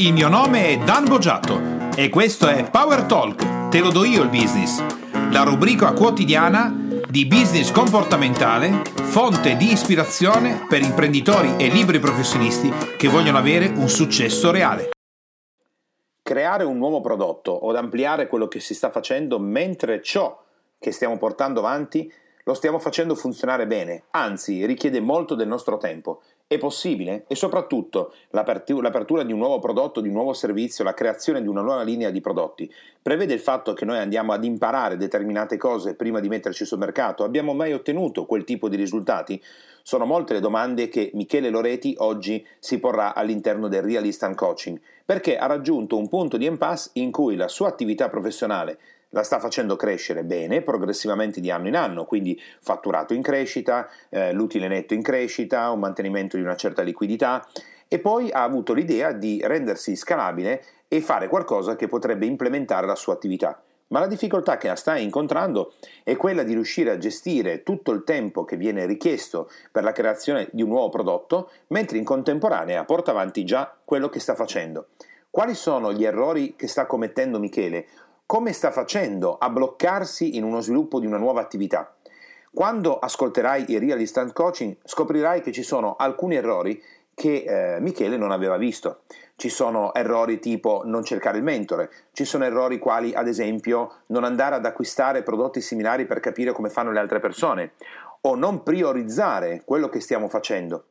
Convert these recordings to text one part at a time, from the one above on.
Il mio nome è Dan Boggiato e questo è Power Talk, te lo do io il business, la rubrica quotidiana di business comportamentale, fonte di ispirazione per imprenditori e liberi professionisti che vogliono avere un successo reale. Creare un nuovo prodotto o ampliare quello che si sta facendo mentre ciò che stiamo portando avanti lo stiamo facendo funzionare bene, anzi richiede molto del nostro tempo è possibile? E soprattutto l'apertura di un nuovo prodotto, di un nuovo servizio, la creazione di una nuova linea di prodotti prevede il fatto che noi andiamo ad imparare determinate cose prima di metterci sul mercato? Abbiamo mai ottenuto quel tipo di risultati? Sono molte le domande che Michele Loreti oggi si porrà all'interno del Real Instant Coaching, perché ha raggiunto un punto di impasse in cui la sua attività professionale la sta facendo crescere bene, progressivamente di anno in anno, quindi fatturato in crescita, eh, l'utile netto in crescita, un mantenimento di una certa liquidità e poi ha avuto l'idea di rendersi scalabile e fare qualcosa che potrebbe implementare la sua attività. Ma la difficoltà che sta incontrando è quella di riuscire a gestire tutto il tempo che viene richiesto per la creazione di un nuovo prodotto, mentre in contemporanea porta avanti già quello che sta facendo. Quali sono gli errori che sta commettendo Michele? Come sta facendo a bloccarsi in uno sviluppo di una nuova attività. Quando ascolterai il Real Instant Coaching scoprirai che ci sono alcuni errori che eh, Michele non aveva visto. Ci sono errori tipo non cercare il mentore, ci sono errori quali ad esempio non andare ad acquistare prodotti similari per capire come fanno le altre persone o non priorizzare quello che stiamo facendo.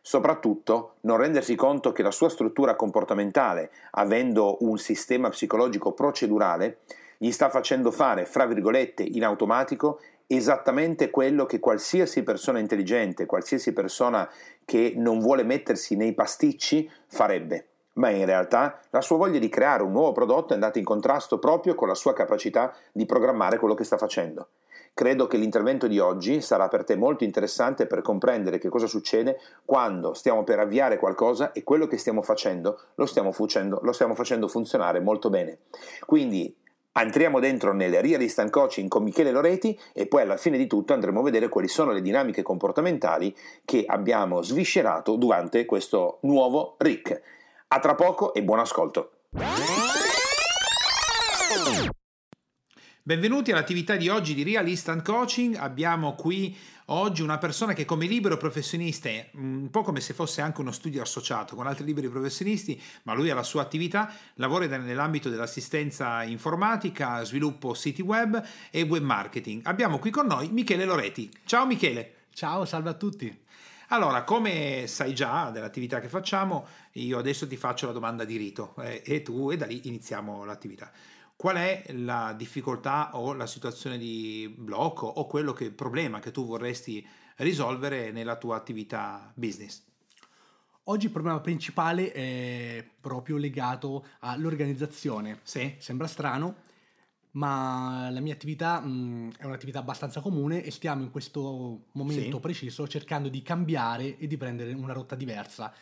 Soprattutto non rendersi conto che la sua struttura comportamentale, avendo un sistema psicologico procedurale, gli sta facendo fare, fra virgolette, in automatico esattamente quello che qualsiasi persona intelligente, qualsiasi persona che non vuole mettersi nei pasticci farebbe. Ma in realtà la sua voglia di creare un nuovo prodotto è andata in contrasto proprio con la sua capacità di programmare quello che sta facendo. Credo che l'intervento di oggi sarà per te molto interessante per comprendere che cosa succede quando stiamo per avviare qualcosa e quello che stiamo facendo lo stiamo facendo, lo stiamo facendo funzionare molto bene. Quindi entriamo dentro nel Real Instant Coaching con Michele Loreti e poi alla fine di tutto andremo a vedere quali sono le dinamiche comportamentali che abbiamo sviscerato durante questo nuovo RIC. A tra poco e buon ascolto. Benvenuti all'attività di oggi di Real Instant Coaching. Abbiamo qui oggi una persona che come libero professionista è un po' come se fosse anche uno studio associato con altri liberi professionisti, ma lui ha la sua attività, lavora nell'ambito dell'assistenza informatica, sviluppo siti web e web marketing. Abbiamo qui con noi Michele Loreti. Ciao Michele. Ciao, salve a tutti. Allora, come sai già dell'attività che facciamo, io adesso ti faccio la domanda di rito eh, e tu e da lì iniziamo l'attività. Qual è la difficoltà o la situazione di blocco o quello che problema che tu vorresti risolvere nella tua attività business? Oggi il problema principale è proprio legato all'organizzazione. Sì. Sembra strano, ma la mia attività mh, è un'attività abbastanza comune e stiamo in questo momento sì. preciso cercando di cambiare e di prendere una rotta diversa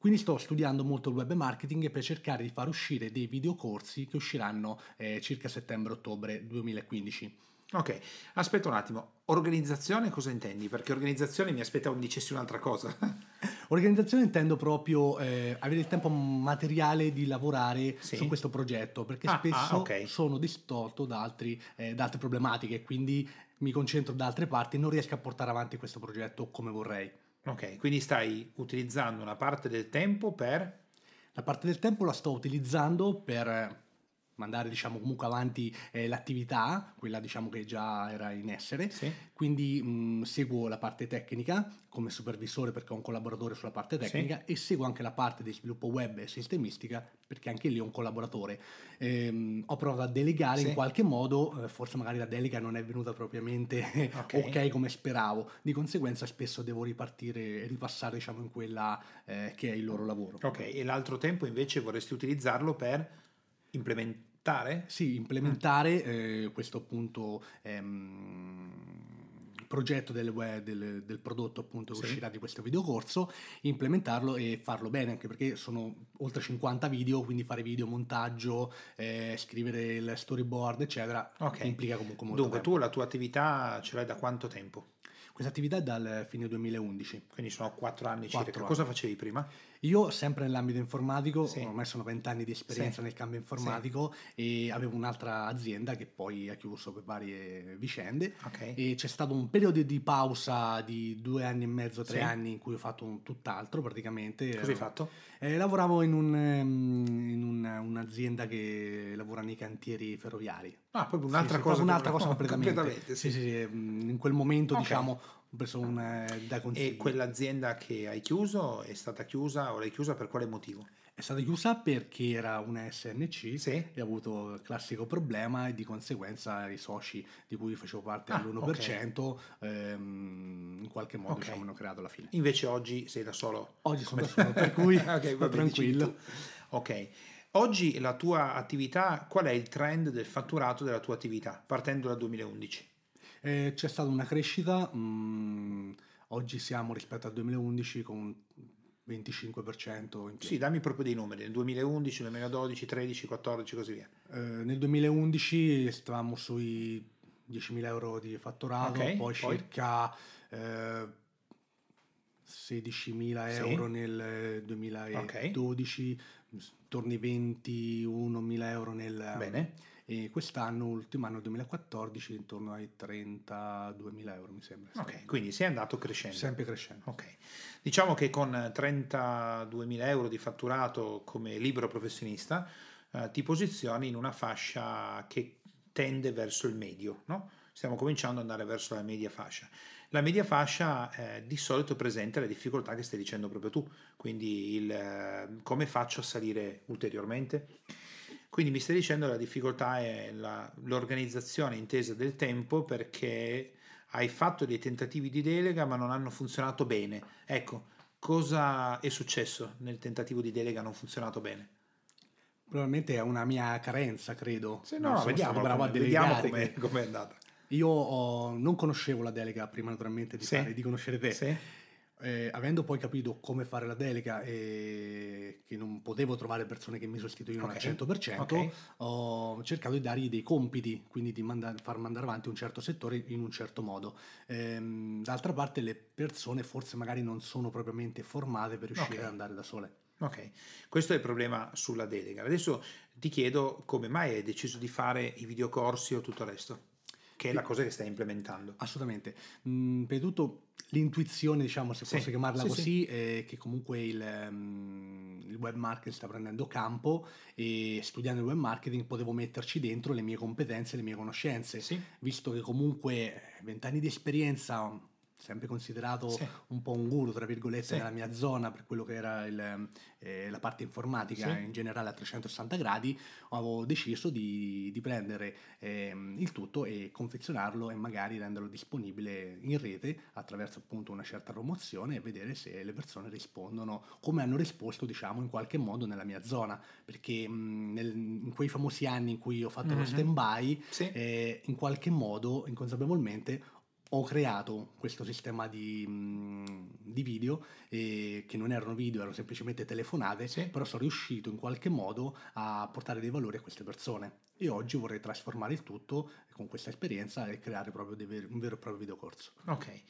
quindi sto studiando molto il web marketing per cercare di far uscire dei videocorsi che usciranno eh, circa settembre-ottobre 2015. Ok, aspetta un attimo, organizzazione cosa intendi? Perché organizzazione mi aspettavo dicessi un'altra cosa. organizzazione intendo proprio eh, avere il tempo materiale di lavorare sì. su questo progetto, perché ah, ah spesso ah, okay. sono distorto da, altri, eh, da altre problematiche, quindi mi concentro da altre parti e non riesco a portare avanti questo progetto come vorrei. Ok, quindi stai utilizzando una parte del tempo per... La parte del tempo la sto utilizzando per mandare diciamo comunque avanti eh, l'attività, quella diciamo che già era in essere, sì. quindi mh, seguo la parte tecnica come supervisore perché ho un collaboratore sulla parte tecnica sì. e seguo anche la parte di sviluppo web e sistemistica perché anche lì ho un collaboratore. Ehm, ho provato a delegare sì. in qualche modo, eh, forse magari la delega non è venuta propriamente okay. ok come speravo, di conseguenza spesso devo ripartire e ripassare diciamo in quella eh, che è il loro lavoro. Ok, e l'altro tempo invece vorresti utilizzarlo per implementare implementare? Sì, implementare eh, questo appunto ehm, progetto del, web, del, del, prodotto appunto che sì. uscirà di questo videocorso, implementarlo e farlo bene, anche perché sono oltre 50 video, quindi fare video, montaggio, eh, scrivere il storyboard, eccetera, okay. implica comunque molto Dunque, tempo. tu la tua attività ce l'hai da quanto tempo? Questa attività è dal fine 2011. Quindi sono 4 anni circa. Anni. Cosa facevi prima? Io sempre nell'ambito informatico, Sì. ormai sono vent'anni di esperienza Sì. nel cambio informatico e avevo un'altra azienda che poi ha chiuso per varie vicende Ok. e c'è stato un periodo di pausa di due anni e mezzo, tre Sì. anni in cui ho fatto un tutt'altro praticamente. Cosa hai fatto? Eh, lavoravo in, un, ehm, in un- un'azienda che lavora nei cantieri ferroviari. Ah, proprio Sì, un'altra sì, cosa. proprio un'altra cosa completamente. completamente. sì. Sì, sì, sì, mm, in quel momento Ok. diciamo preso un eh, da consiglio. E quell'azienda che hai chiuso è stata chiusa o l'hai chiusa per quale motivo? È stata chiusa perché era una SNC Sì. e ha avuto il classico problema e di conseguenza i soci di cui facevo parte Ah, all'1% ehm, in qualche modo Ok. diciamo, hanno creato la fine. Invece oggi sei da solo. Oggi sono da solo, per cui Ok, va sto bene, tranquillo. Ok. Oggi la tua attività, qual è il trend del fatturato della tua attività, partendo dal 2011? Eh, c'è stata una crescita, mm, oggi siamo rispetto al 2011 con un 25% in più. Sì, dammi proprio dei numeri, nel 2011, 2012, 13, 14, così via. Eh, nel 2011 stavamo sui 10.000 euro di fatturato, Ok, poi, poi? circa eh, 16.000 Sì. euro nel eh, 2012, torni 21.000 euro nel... Bene. E quest'anno, ultimo anno 2014, intorno ai 32.000 euro mi sembra. Ok, quindi sei andato crescendo. Sempre crescendo. Ok, diciamo che con 32.000 euro di fatturato come libero professionista eh, ti posizioni in una fascia che tende verso il medio, no? Stiamo cominciando ad andare verso la media fascia. La media fascia eh, di solito presenta le difficoltà che stai dicendo proprio tu, quindi il eh, come faccio a salire ulteriormente. Quindi mi stai dicendo che la difficoltà è la- l'organizzazione intesa del tempo perché hai fatto dei tentativi di delega ma non hanno funzionato bene. Ecco, cosa è successo nel tentativo di delega non funzionato bene? Probabilmente è una mia carenza, credo. Se no, sono vediamo, bravo a come, vediamo delegare, come è andata. Io ho- non conoscevo la delega prima naturalmente di, Sì. fare- di conoscere te. Sì? Eh, avendo poi capito come fare la delega e che non potevo trovare persone che mi sostituivano Ok, al 100%, ok. ho cercato di dargli dei compiti, quindi di manda- far mandare avanti un certo settore in un certo modo. Ehm, d'altra parte le persone forse magari non sono propriamente formate per riuscire Ok. ad andare da sole. Ok, questo è il problema sulla delega. Adesso ti chiedo come mai hai deciso di fare i videocorsi o tutto il resto, che è la cosa che stai implementando. Assolutamente. Mm, per tutto l'intuizione, diciamo, se Sì, posso chiamarla sì, così, è che comunque il, ehm, il web marketing sta prendendo campo e studiando il web marketing potevo metterci dentro le mie competenze, le mie conoscenze, Sì? visto che comunque vent'anni di esperienza sempre considerato Sì. un po' un guru, tra virgolette, Sì. nella mia zona per quello che era il, eh, la parte informatica Sì. in generale a 360 gradi, avevo deciso di, di prendere ehm, il tutto e confezionarlo e magari renderlo disponibile in rete attraverso appunto una certa promozione e vedere se le persone rispondono come hanno risposto diciamo in qualche modo nella mia zona perché mh, nel- in quei famosi anni in cui ho fatto Mhm. lo stand by Sì? eh, in qualche modo inconsapevolmente ho creato questo sistema di, mh, di video eh, che non erano video, erano semplicemente telefonate, Sì. però sono riuscito in qualche modo a portare dei valori a queste persone. E oggi vorrei trasformare il tutto con questa esperienza e creare proprio ver- un vero e proprio videocorso. Ok.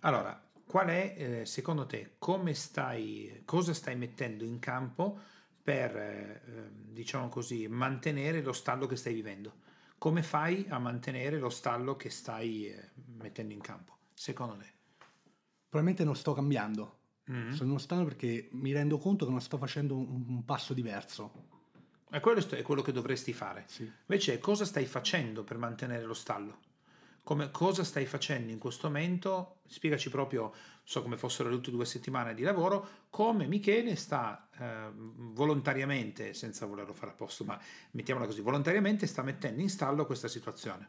Allora, qual è eh, secondo te, come stai, cosa stai mettendo in campo per, eh, ehm, diciamo così, mantenere lo stallo che stai vivendo? Come fai a mantenere lo stallo che stai eh, mettendo in campo, secondo te? Probabilmente non sto cambiando, Mhm. sono uno stallo perché mi rendo conto che non sto facendo un, un passo diverso. E quello è quello che dovresti fare. Sì. Invece, cosa stai facendo per mantenere lo stallo? Come, cosa stai facendo in questo momento? Spiegaci proprio, so come fossero le ultime due settimane di lavoro, come Michele sta eh, volontariamente, senza volerlo fare apposta, ma mettiamola così, volontariamente sta mettendo in stallo questa situazione.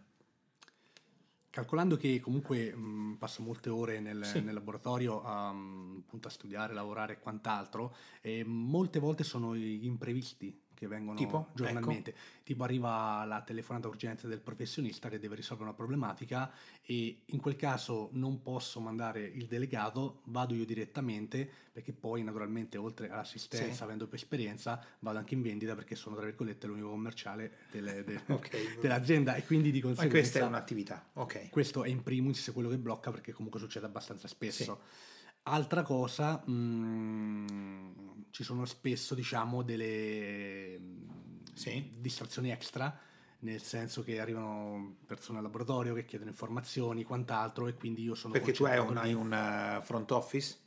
Calcolando che comunque mh, passo molte ore nel, Sì. nel laboratorio a, appunto a studiare, lavorare e quant'altro, e molte volte sono gli imprevisti che vengono Tipo? Ecco. giornalmente. Tipo arriva la telefonata urgenza del professionista che deve risolvere una problematica e in quel caso non posso mandare il delegato, vado io direttamente perché poi naturalmente oltre all'assistenza, Sì. avendo più esperienza, vado anche in vendita perché sono tra virgolette l'unico commerciale delle- de- Ok. dell'azienda e quindi di Ma conseguenza... questa è un'attività, ok. Questo è in primis quello che blocca perché comunque succede abbastanza spesso. Altra cosa, mm, ci sono spesso diciamo delle Sì. distrazioni extra, nel senso che arrivano persone al laboratorio che chiedono informazioni, quant'altro, e quindi io sono Perché tu hai un, hai un eh, front office?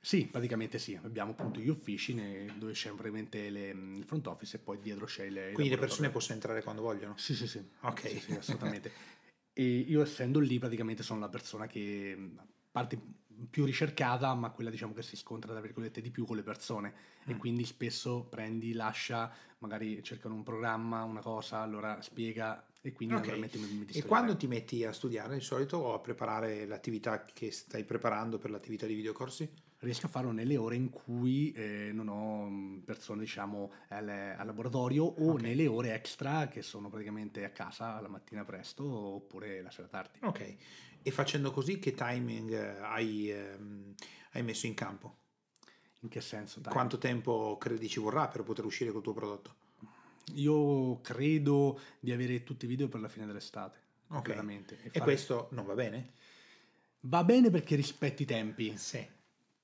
Sì, praticamente sì, abbiamo appunto gli uffici dove c'è praticamente le- il front office e poi dietro c'è il Quindi le persone possono entrare quando vogliono? Sì, sì, sì. Ok. Sì, sì, assolutamente. e io essendo lì praticamente sono la persona che mh, a parte più ricercata, ma quella diciamo che si scontra tra virgolette di più con le persone e Mm. quindi spesso prendi, lascia, magari cercano un programma, una cosa, allora spiega e quindi Ok. naturalmente mi, mi E quando ti metti a studiare di solito o a preparare l'attività che stai preparando per l'attività di videocorsi? riesco a farlo nelle ore in cui eh, non ho mh, persone diciamo al, al laboratorio o Ok. nelle ore extra che sono praticamente a casa la mattina presto oppure la sera tardi. Ok. E facendo così che timing eh, hai, ehm, hai messo in campo? In che senso? dai? Quanto tempo credi ci vorrà per poter uscire col tuo prodotto? Io credo di avere tutti i video per la fine dell'estate. Ok. Veramente. E fare- questo non va bene? Va bene perché rispetti i tempi, Sì.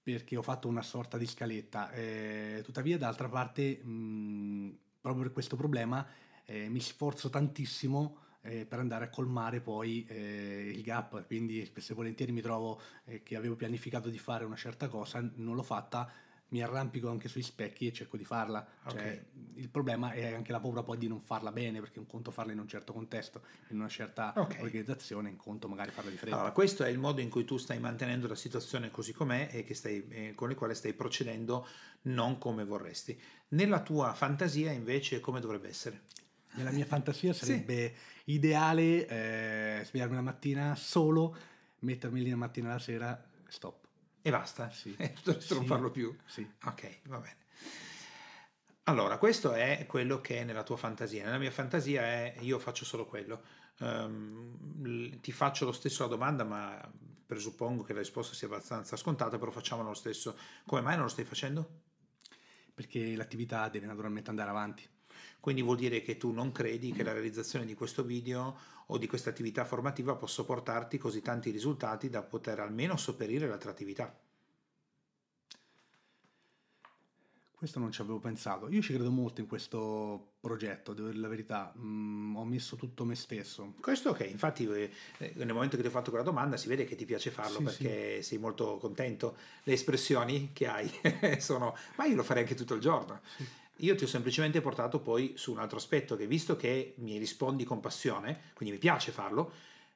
perché ho fatto una sorta di scaletta. eh, tuttavia, d'altra parte, mh, proprio per questo problema, eh, mi sforzo tantissimo eh, per andare a colmare poi eh, il gap. Quindi, spesso e volentieri mi trovo eh, che avevo pianificato di fare una certa cosa, non l'ho fatta. Mi arrampico anche sugli specchi e cerco di farla. Cioè, il problema è anche la paura poi di non farla bene, perché un conto farla in un certo contesto, in una certa Ok. organizzazione, un conto magari farla di fretta. Allora, questo è il modo in cui tu stai mantenendo la situazione così com'è e che stai, eh, con il quale stai procedendo non come vorresti. Nella tua fantasia, invece, come dovrebbe essere? Nella mia fantasia Sì. sarebbe ideale eh, svegliarmi la mattina solo, mettermi lì la mattina alla sera, stop. E basta? Sì. E il resto non Sì. farlo più? Sì. Ok, va bene. Allora, questo è quello che è nella tua fantasia. Nella mia fantasia è io faccio solo quello. L- ti faccio lo stesso la domanda, ma presuppongo che la risposta sia abbastanza scontata, però facciamolo lo stesso. Come mai non lo stai facendo? Perché l'attività deve naturalmente andare avanti. Quindi vuol dire che tu non credi che la realizzazione di questo video o di questa attività formativa possa portarti così tanti risultati da poter almeno sopperire l'altra attività. Questo non ci avevo pensato. Io ci credo molto in questo progetto, devo dire la verità. Mm, ho messo tutto me stesso. Questo ok, infatti eh, eh, nel momento che ti ho fatto quella domanda si vede che ti piace farlo Sì, perché sei molto contento. Le espressioni che hai sono, ma io lo farei anche tutto il giorno. Io ti ho semplicemente portato poi su un altro aspetto che visto che mi rispondi con passione, quindi mi piace farlo,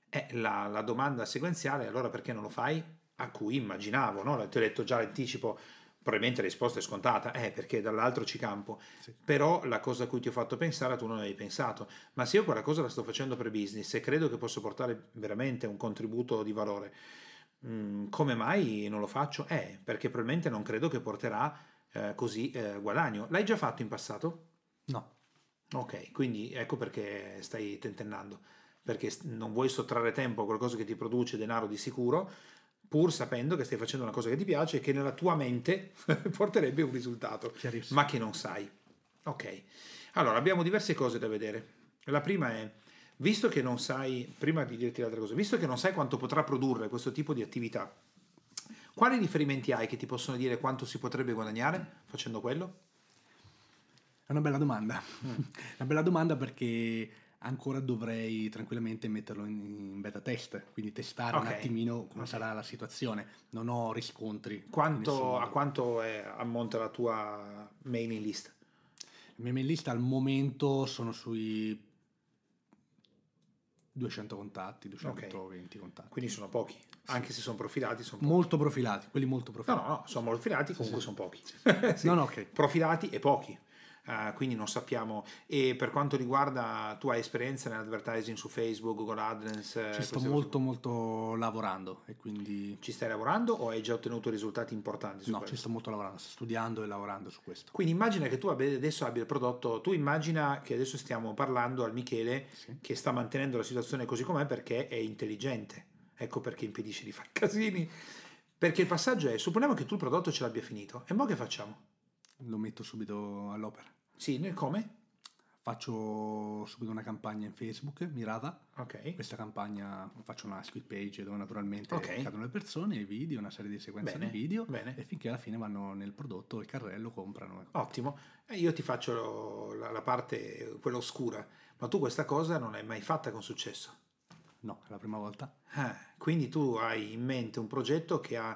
è la, la domanda sequenziale, allora perché non lo fai? A cui immaginavo, no? ti ho detto già l'anticipo, probabilmente la risposta è scontata, eh, perché dall'altro ci campo. Sì. Però la cosa a cui ti ho fatto pensare tu non avevi pensato. Ma se io quella cosa la sto facendo per business e credo che possa portare veramente un contributo di valore, mm, come mai non lo faccio? Eh, perché probabilmente non credo che porterà eh, così eh, guadagno. L'hai già fatto in passato? No, Ok, quindi ecco perché stai tentennando, perché non vuoi sottrarre tempo a qualcosa che ti produce denaro di sicuro, pur sapendo che stai facendo una cosa che ti piace e che nella tua mente porterebbe un risultato, ma che non sai. Ok, allora abbiamo diverse cose da vedere. La prima è, visto che non sai, prima di dirti l'altra cosa, visto che non sai quanto potrà produrre questo tipo di attività, quali riferimenti hai che ti possono dire quanto si potrebbe guadagnare facendo quello? È una bella domanda. una bella domanda perché ancora dovrei tranquillamente metterlo in, beta test, quindi testare Ok. un attimino come Ok. sarà la situazione. Non ho riscontri. Quanto, a quanto è- ammonta la tua mailing list? Le mie mail list al momento sono sui 200 contatti, 220 contatti. Quindi sono pochi, anche se sono profilati, sono pochi. Molto profilati, quelli molto No, profilati. no, no, sono profilati, comunque sì. sono pochi. Sì. No, no, ok. Profilati e pochi. Ah, quindi non sappiamo. E per quanto riguarda, tu hai esperienza nell'advertising su Facebook, Google AdSense? Ci sto molto cose molto lavorando e quindi? Ci stai lavorando o hai già ottenuto risultati importanti no, questo? ci sto molto lavorando, sto studiando e lavorando su questo. Quindi immagina che tu adesso abbia il prodotto, tu immagina che adesso stiamo parlando al Michele Sì. che sta mantenendo la situazione così com'è perché è intelligente. Ecco perché impedisce di fare casini. Perché il passaggio è, supponiamo che tu il prodotto ce l'abbia finito, e mo che facciamo? Lo metto subito all'opera. Sì, noi come? Faccio subito una campagna in Facebook mirata. Ok. Questa campagna faccio una squid page dove naturalmente Ok. cadono le persone, i video, una serie di sequenze Bene, di video bene. e finché alla fine vanno nel prodotto, il carrello, comprano. Ottimo. E io ti faccio la, la parte, quella oscura, ma tu questa cosa non l'hai mai fatta con successo. No, è la prima volta. Ah, quindi tu hai in mente un progetto che ha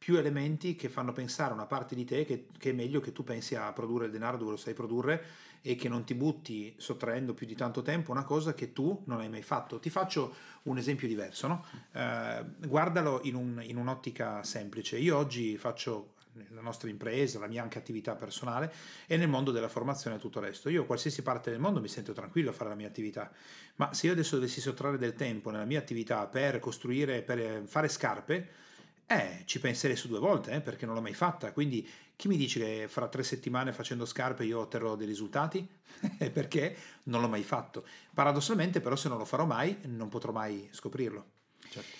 più elementi che fanno pensare a una parte di te che, che è meglio che tu pensi a produrre il denaro dove lo sai produrre e che non ti butti sottraendo più di tanto tempo una cosa che tu non hai mai fatto. Ti faccio un esempio diverso, no? Eh, guardalo in, un- in un'ottica semplice. Io oggi faccio la nostra impresa, la mia anche attività personale e nel mondo della formazione e tutto il resto. Io qualsiasi parte del mondo mi sento tranquillo a fare la mia attività, ma se io adesso dovessi sottrarre del tempo nella mia attività per costruire, per fare scarpe, eh, ci penserei su due volte, eh, perché non l'ho mai fatta. Quindi chi mi dice che fra tre settimane facendo scarpe io otterrò dei risultati? perché non l'ho mai fatto. Paradossalmente, però, se non lo farò mai, non potrò mai scoprirlo. Certo.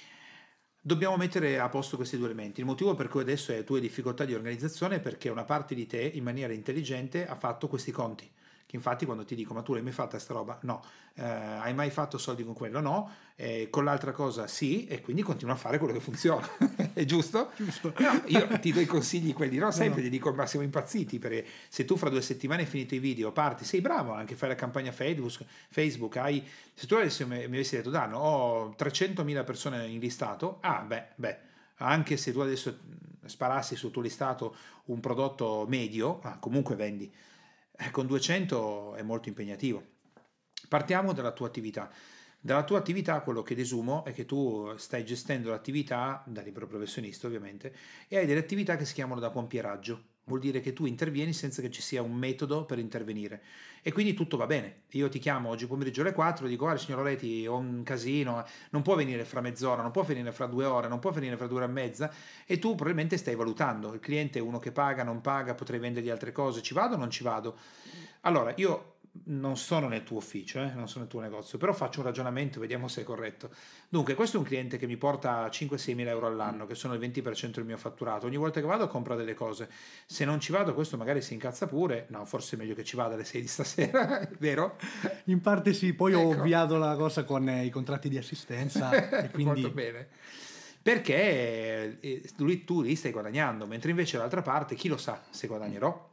Dobbiamo mettere a posto questi due elementi. Il motivo per cui adesso hai tue difficoltà di organizzazione è perché una parte di te, in maniera intelligente, ha fatto questi conti. Che infatti, quando ti dico, ma tu l'hai mai fatta sta roba? No. Eh, hai mai fatto soldi con quello? No. Eh, con l'altra cosa? Sì. E quindi continua a fare quello che funziona. è giusto? Giusto. No, io ti do i consigli quelli, no? Sempre no. ti dico, ma siamo impazziti perché se tu fra due settimane hai finito i video, parti, sei bravo anche, fai la campagna Facebook, Facebook hai, se tu adesso mi, avessi detto, Danno, ho 300.000 persone in listato, ah beh, beh, anche se tu adesso sparassi sul tuo listato un prodotto medio, ah, comunque vendi, con 200 è molto impegnativo. Partiamo dalla tua attività. Dalla tua attività quello che desumo è che tu stai gestendo l'attività da libero professionista ovviamente e hai delle attività che si chiamano da pompieraggio. Vuol dire che tu intervieni senza che ci sia un metodo per intervenire e quindi tutto va bene. Io ti chiamo oggi pomeriggio alle 4 e dico guarda signor Leti ho un casino, non può venire fra mezz'ora, non può venire fra due ore, non può venire fra due ore e mezza e tu probabilmente stai valutando. Il cliente è uno che paga, non paga, potrei vendergli altre cose, ci vado o non ci vado? Allora io non sono nel tuo ufficio, eh, non sono nel tuo negozio, però faccio un ragionamento, vediamo se è corretto. Dunque, questo è un cliente che mi porta 5-6 mila euro all'anno, che sono il 20% del mio fatturato. Ogni volta che vado compra delle cose. Se non ci vado, questo magari si incazza pure. No, forse è meglio che ci vada alle 6 di stasera, vero? In parte sì, poi ho Ecco. ovviato la cosa con eh, i contratti di assistenza e quindi Molto bene. Perché eh, lui- tu lì stai guadagnando, mentre invece dall'altra parte chi lo sa se guadagnerò?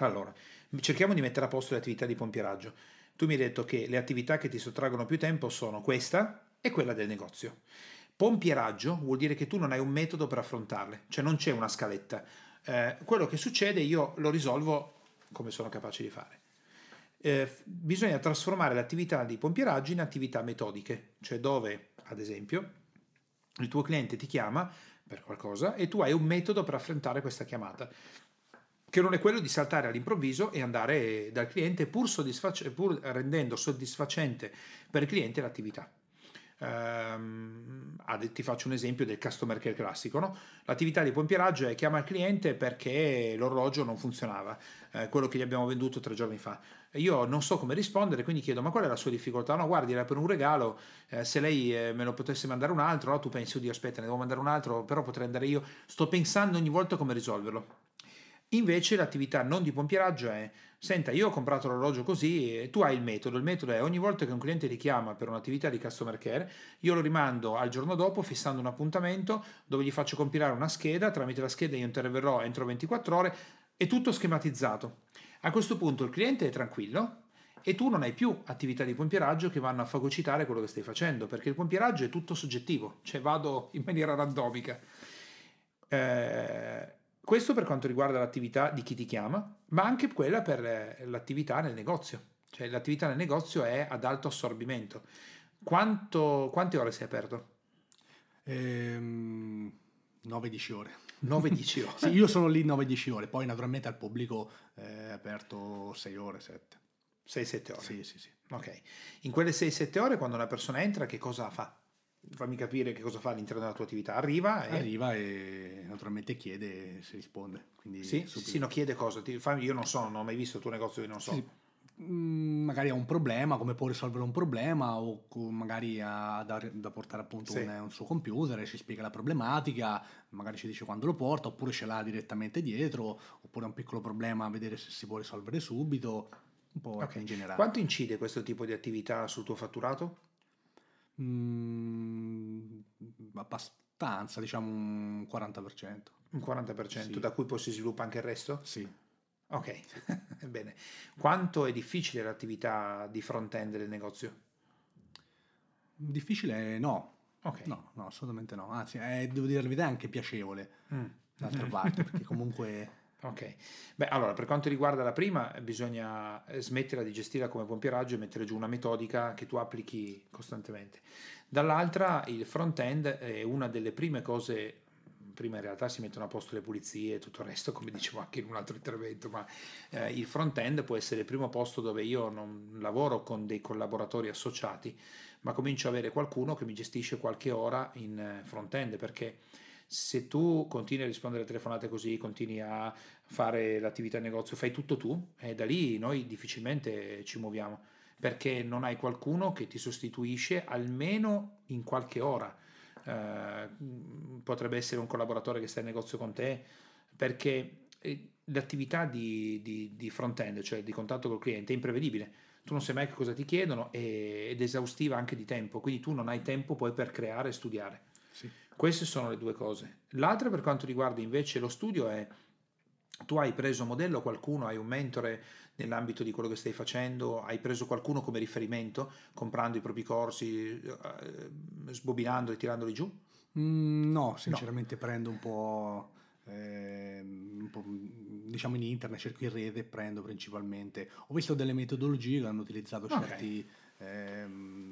Allora, cerchiamo di mettere a posto le attività di pompieraggio. Tu mi hai detto che le attività che ti sottraggono più tempo sono questa e quella del negozio. Pompieraggio vuol dire che tu non hai un metodo per affrontarle, cioè non c'è una scaletta. Eh, quello che succede io lo risolvo come sono capace di fare. Eh, bisogna trasformare l'attività di pompieraggio in attività metodiche, cioè dove, ad esempio, il tuo cliente ti chiama per qualcosa e tu hai un metodo per affrontare questa chiamata, che non è quello di saltare all'improvviso e andare dal cliente pur, soddisfac- pur rendendo soddisfacente per il cliente l'attività. Ad- ti faccio un esempio del customer care classico. no? L'attività di pompieraggio è chiama il cliente perché l'orologio non funzionava, eh, quello che gli abbiamo venduto tre giorni fa. Io non so come rispondere, quindi chiedo: ma qual è la sua difficoltà? No, guardi, era per un regalo. eh, se lei eh, me lo potesse mandare un altro, no, tu pensi, oddio, aspetta, ne devo mandare un altro, però potrei andare io. Sto pensando ogni volta come risolverlo. Invece l'attività non di pompieraggio è, senta, io ho comprato l'orologio così e tu hai il metodo. Il metodo è ogni volta che un cliente ti chiama per un'attività di customer care, io lo rimando al giorno dopo fissando un appuntamento dove gli faccio compilare una scheda, tramite la scheda io interverrò entro 24 ore, è tutto schematizzato. A questo punto il cliente è tranquillo e tu non hai più attività di pompieraggio che vanno a fagocitare quello che stai facendo, perché il pompieraggio è tutto soggettivo, cioè vado in maniera randomica. Eh, questo per quanto riguarda l'attività di chi ti chiama, ma anche quella per eh, l'attività nel negozio. Cioè l'attività nel negozio è ad alto assorbimento. Quanto- quante ore sei aperto? ehm, 9-10 ore. 9-10 ore. Sì, io sono lì 9-10 ore, poi naturalmente al pubblico è aperto 6 ore, 7. 6-7 ore. Sì, sì, sì. Ok. In quelle 6-7 ore, quando una persona entra, che cosa fa? Fammi capire che cosa fa all'interno della tua attività. Arriva e... Arriva e naturalmente chiede e si risponde. Quindi Sì, sì, no, chiede cosa. Ti- fammi- io non so, non ho mai visto il tuo negozio, io non so. Sì, mm, magari ha un problema, come può risolvere un problema o magari ha da, da portare appunto Sì. un, un suo computer e ci spiega la problematica, magari ci dice quando lo porta oppure ce l'ha direttamente dietro oppure ha un piccolo problema a vedere se si può risolvere subito. un po' Ok. in generale. Quanto incide questo tipo di attività sul tuo fatturato? Mm, abbastanza, diciamo un 40%. Un 40%, Sì. da cui poi si sviluppa anche il resto? Sì. Ok, bene. Quanto è difficile l'attività di front-end del negozio? Difficile no, Ok. no, no, assolutamente no. Anzi, è, devo dire la verità, è anche piacevole, Mm. d'altra parte, perché comunque... Ok, beh allora per quanto riguarda la prima bisogna eh, smetterla di gestirla come pompieraggio e mettere giù una metodica che tu applichi costantemente. Dall'altra il front-end è una delle prime cose, prima in realtà si mettono a posto le pulizie e tutto il resto come dicevo anche in un altro intervento, ma eh, il front-end può essere il primo posto dove io non lavoro con dei collaboratori associati, ma comincio a avere qualcuno che mi gestisce qualche ora in eh, front-end perché se tu continui a rispondere alle telefonate così, continui a fare l'attività in negozio, fai tutto tu e da lì noi difficilmente ci muoviamo perché non hai qualcuno che ti sostituisce almeno in qualche ora. Eh, potrebbe essere un collaboratore che sta in negozio con te perché eh, l'attività di, di, di front-end, cioè di contatto col cliente, è imprevedibile. Tu non sai mai che cosa ti chiedono e- ed esaustiva anche di tempo, quindi tu non hai tempo poi per creare e studiare. Sì. Queste sono le due cose. L'altra per quanto riguarda invece lo studio è tu hai preso modello qualcuno, hai un mentore nell'ambito di quello che stai facendo, hai preso qualcuno come riferimento comprando i propri corsi, eh, sbobinandoli, tirandoli giù? Mm, no, sinceramente prendo un po', ehm, un po', diciamo in internet, cerco in rete e prendo principalmente. Ho visto delle metodologie che hanno utilizzato Ok. certi ehm,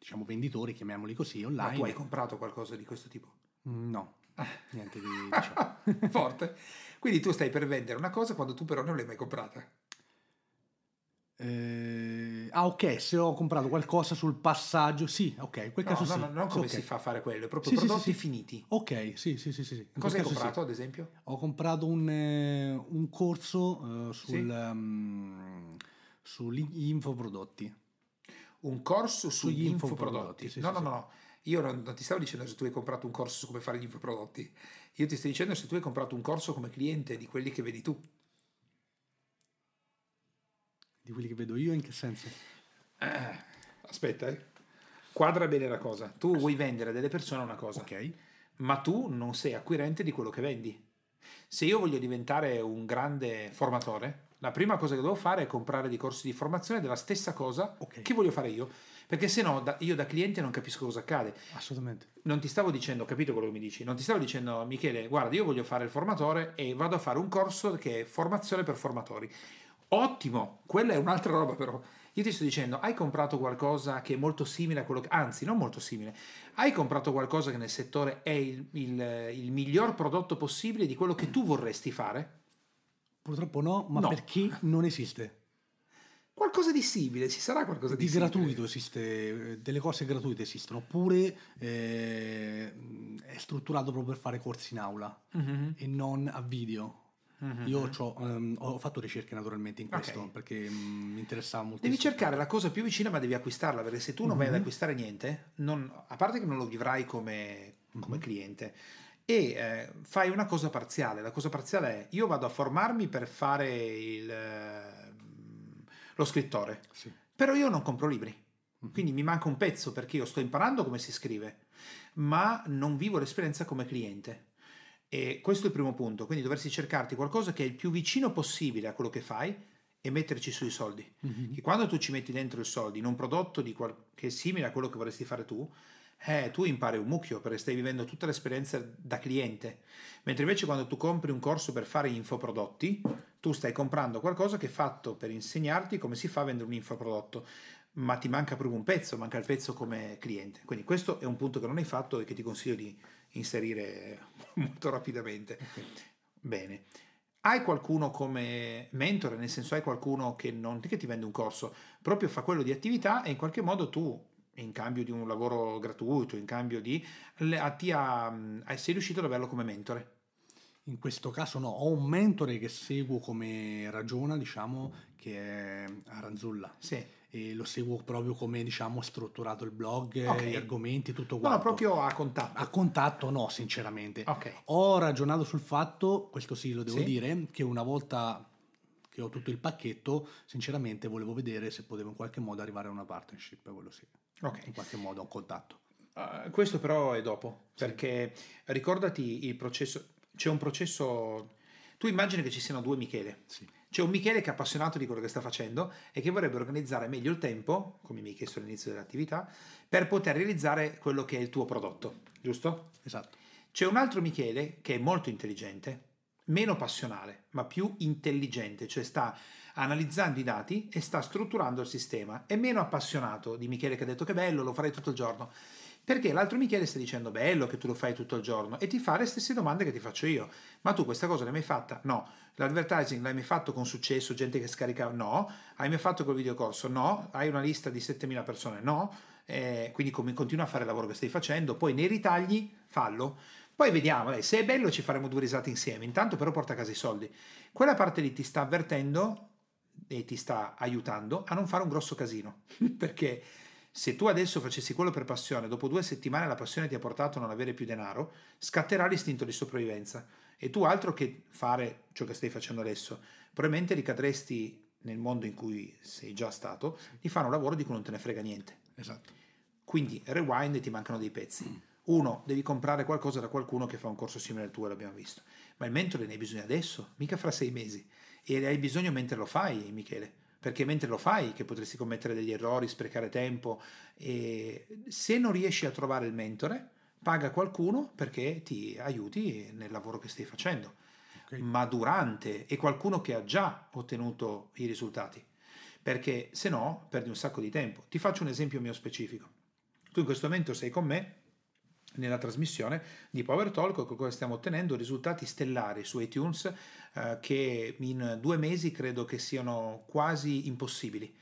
diciamo venditori, chiamiamoli così, Ma online. tu hai comprato qualcosa di questo tipo? No, niente di diciamo. Forte. Quindi tu stai per vendere una cosa quando tu però non l'hai mai comprata. Eh, ah, ok, se ho comprato qualcosa sul passaggio, sì, ok, in quel No, caso no, sì. no, non come ok. si fa a fare quello, è proprio Sì, prodotti sì, sì. finiti. Ok, sì, sì, sì, sì. Cosa hai comprato ad esempio? Ho comprato un, eh, un corso eh, sul, um, sugli infoprodotti. Un corso sugli infoprodotti. sì, no, sì, no, no, no. Io non, non ti stavo dicendo se tu hai comprato un corso su come fare gli infoprodotti. Io ti sto dicendo se tu hai comprato un corso come cliente di quelli che vedi tu. Di quelli che vedo io, in che senso? Eh, aspetta, eh. Quadra bene la cosa. Tu vuoi vendere a delle persone una cosa, Ok, ma tu non sei acquirente di quello che vendi. Se io voglio diventare un grande formatore, la prima cosa che devo fare è comprare dei corsi di formazione della stessa cosa Ok. che voglio fare io. Perché se no da- io da cliente non capisco cosa accade. assolutamente. non ti stavo dicendo, ho capito quello che mi dici, non ti stavo dicendo Michele, guarda, io voglio fare il formatore e vado a fare un corso che è formazione per formatori. Ottimo, quella è un'altra roba però. Io ti sto dicendo, hai comprato qualcosa che è molto simile a quello che, anzi, non molto simile, hai comprato qualcosa che nel settore è il, il- il miglior prodotto possibile di quello che tu vorresti fare? Purtroppo no, ma No. perché non esiste. Qualcosa di simile, ci sarà qualcosa di, Di simile. gratuito esiste, eh, delle cose gratuite esistono, oppure eh, è strutturato proprio per fare corsi in aula Mhm, e non a video. mhm. Io ehm, ho fatto ricerche naturalmente in questo Ok. perché mm, mi interessava molto. Devi cercare la cosa più vicina, ma devi acquistarla perché se tu non vai ad Mhm. acquistare niente, non- a parte che non lo vivrai come, come Mhm. cliente, e eh, fai una cosa parziale. La cosa parziale è: io vado a formarmi per fare il, ehm, lo scrittore, Sì. però io non compro libri. Mhm. Quindi mi manca un pezzo perché io sto imparando come si scrive, ma non vivo l'esperienza come cliente. E questo è il primo punto. Quindi dovresti cercarti qualcosa che è il più vicino possibile a quello che fai e metterci sui soldi Mhm. che quando tu ci metti dentro i soldi in un prodotto di qual- che è simile a quello che vorresti fare tu, eh, tu impari un mucchio perché stai vivendo tutta l'esperienza da cliente. Mentre invece quando tu compri un corso per fare infoprodotti, tu stai comprando qualcosa che è fatto per insegnarti come si fa a vendere un infoprodotto, ma ti manca proprio un pezzo, manca il pezzo come cliente. Quindi questo è un punto che non hai fatto e che ti consiglio di inserire molto rapidamente. Bene. Hai qualcuno come mentore, nel senso hai qualcuno che non che ti vende un corso, proprio fa quello di attività e in qualche modo tu, in cambio di un lavoro gratuito, in cambio di... a- ti ha- sei riuscito ad averlo come mentore. In questo caso no, ho un mentore che seguo come ragiona, diciamo, che è Aranzulla. Sì. E lo seguo proprio come, diciamo, strutturato il blog, Ok. gli argomenti, tutto quanto. no, proprio a contatto. A contatto no, sinceramente. Ok. Ho ragionato sul fatto, questo sì lo devo Sì. dire, che una volta che ho tutto il pacchetto, sinceramente volevo vedere se potevo in qualche modo arrivare a una partnership, quello sì. Ok. In qualche modo, un contatto. Uh, questo però è dopo, perché ricordati il processo, c'è un processo, tu immagini che ci siano due Michele. Sì. C'è un Michele che è appassionato di quello che sta facendo e che vorrebbe organizzare meglio il tempo, come mi hai chiesto all'inizio dell'attività, per poter realizzare quello che è il tuo prodotto, giusto? Esatto. C'è un altro Michele che è molto intelligente, meno passionale, ma più intelligente, cioè sta analizzando i dati e sta strutturando il sistema. È meno appassionato di Michele che ha detto che bello, lo farei tutto il giorno. Perché l'altro Michele sta dicendo bello che tu lo fai tutto il giorno e ti fa le stesse domande che ti faccio io. Ma tu questa cosa l'hai mai fatta? No. L'advertising l'hai mai fatto con successo? Gente che scarica? No. Hai mai fatto col videocorso? No. Hai una lista di 7000 persone? No. Eh, quindi continua a fare il lavoro che stai facendo. Poi nei ritagli fallo. Poi vediamo, se è bello ci faremo due risate insieme. Intanto però porta a casa i soldi. Quella parte lì ti sta avvertendo e ti sta aiutando a non fare un grosso casino. Perché se tu adesso facessi quello per passione, dopo due settimane la passione ti ha portato a non avere più denaro, scatterà l'istinto di sopravvivenza. E tu altro che fare ciò che stai facendo adesso, probabilmente ricadresti nel mondo in cui sei già stato, di fare un lavoro di cui non te ne frega niente. Esatto. Quindi rewind e ti mancano dei pezzi. Uno, devi comprare qualcosa da qualcuno che fa un corso simile al tuo, l'abbiamo visto. Ma il mentore ne hai bisogno adesso, mica fra sei mesi. E hai bisogno mentre lo fai, Michele perché mentre lo fai che potresti commettere degli errori, sprecare tempo e se non riesci a trovare il mentore, paga qualcuno perché ti aiuti nel lavoro che stai facendo. Okay. Ma durante e qualcuno che ha già ottenuto i risultati, perché se no perdi un sacco di tempo. Ti faccio un esempio mio specifico. Tu in questo momento sei con me nella trasmissione di Power Talk cui stiamo ottenendo risultati stellari su iTunes eh, che in due mesi credo che siano quasi impossibili.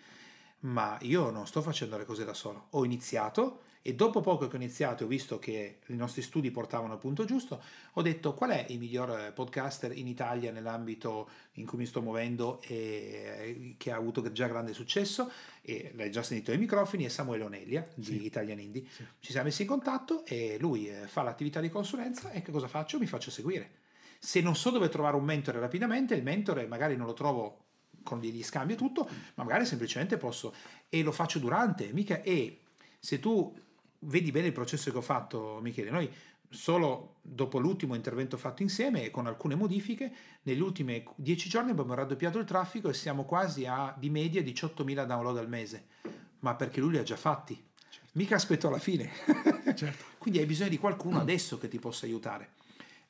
Ma io non sto facendo le cose da solo. Ho iniziato e dopo poco che ho iniziato e ho visto che i nostri studi portavano al punto giusto, ho detto qual è il miglior eh, podcaster in Italia nell'ambito in cui mi sto muovendo e eh, che ha avuto già grande successo e l'hai già sentito ai microfoni è Samuele Onelia di sì. Italian Indie. Sì. Ci siamo messi in contatto e lui eh, fa l'attività di consulenza e che cosa faccio? Mi faccio seguire. Se non so dove trovare un mentore rapidamente, il mentore magari non lo trovo con degli scambi e tutto, ma magari semplicemente posso e lo faccio durante, mica e se tu vedi bene il processo che ho fatto, Michele, noi solo dopo l'ultimo intervento fatto insieme e con alcune modifiche, negli ultimi dieci giorni abbiamo raddoppiato il traffico e siamo quasi a di media 18.000 download al mese, ma perché lui li ha già fatti, certo. mica aspetto alla fine. certo. Quindi hai bisogno di qualcuno adesso che ti possa aiutare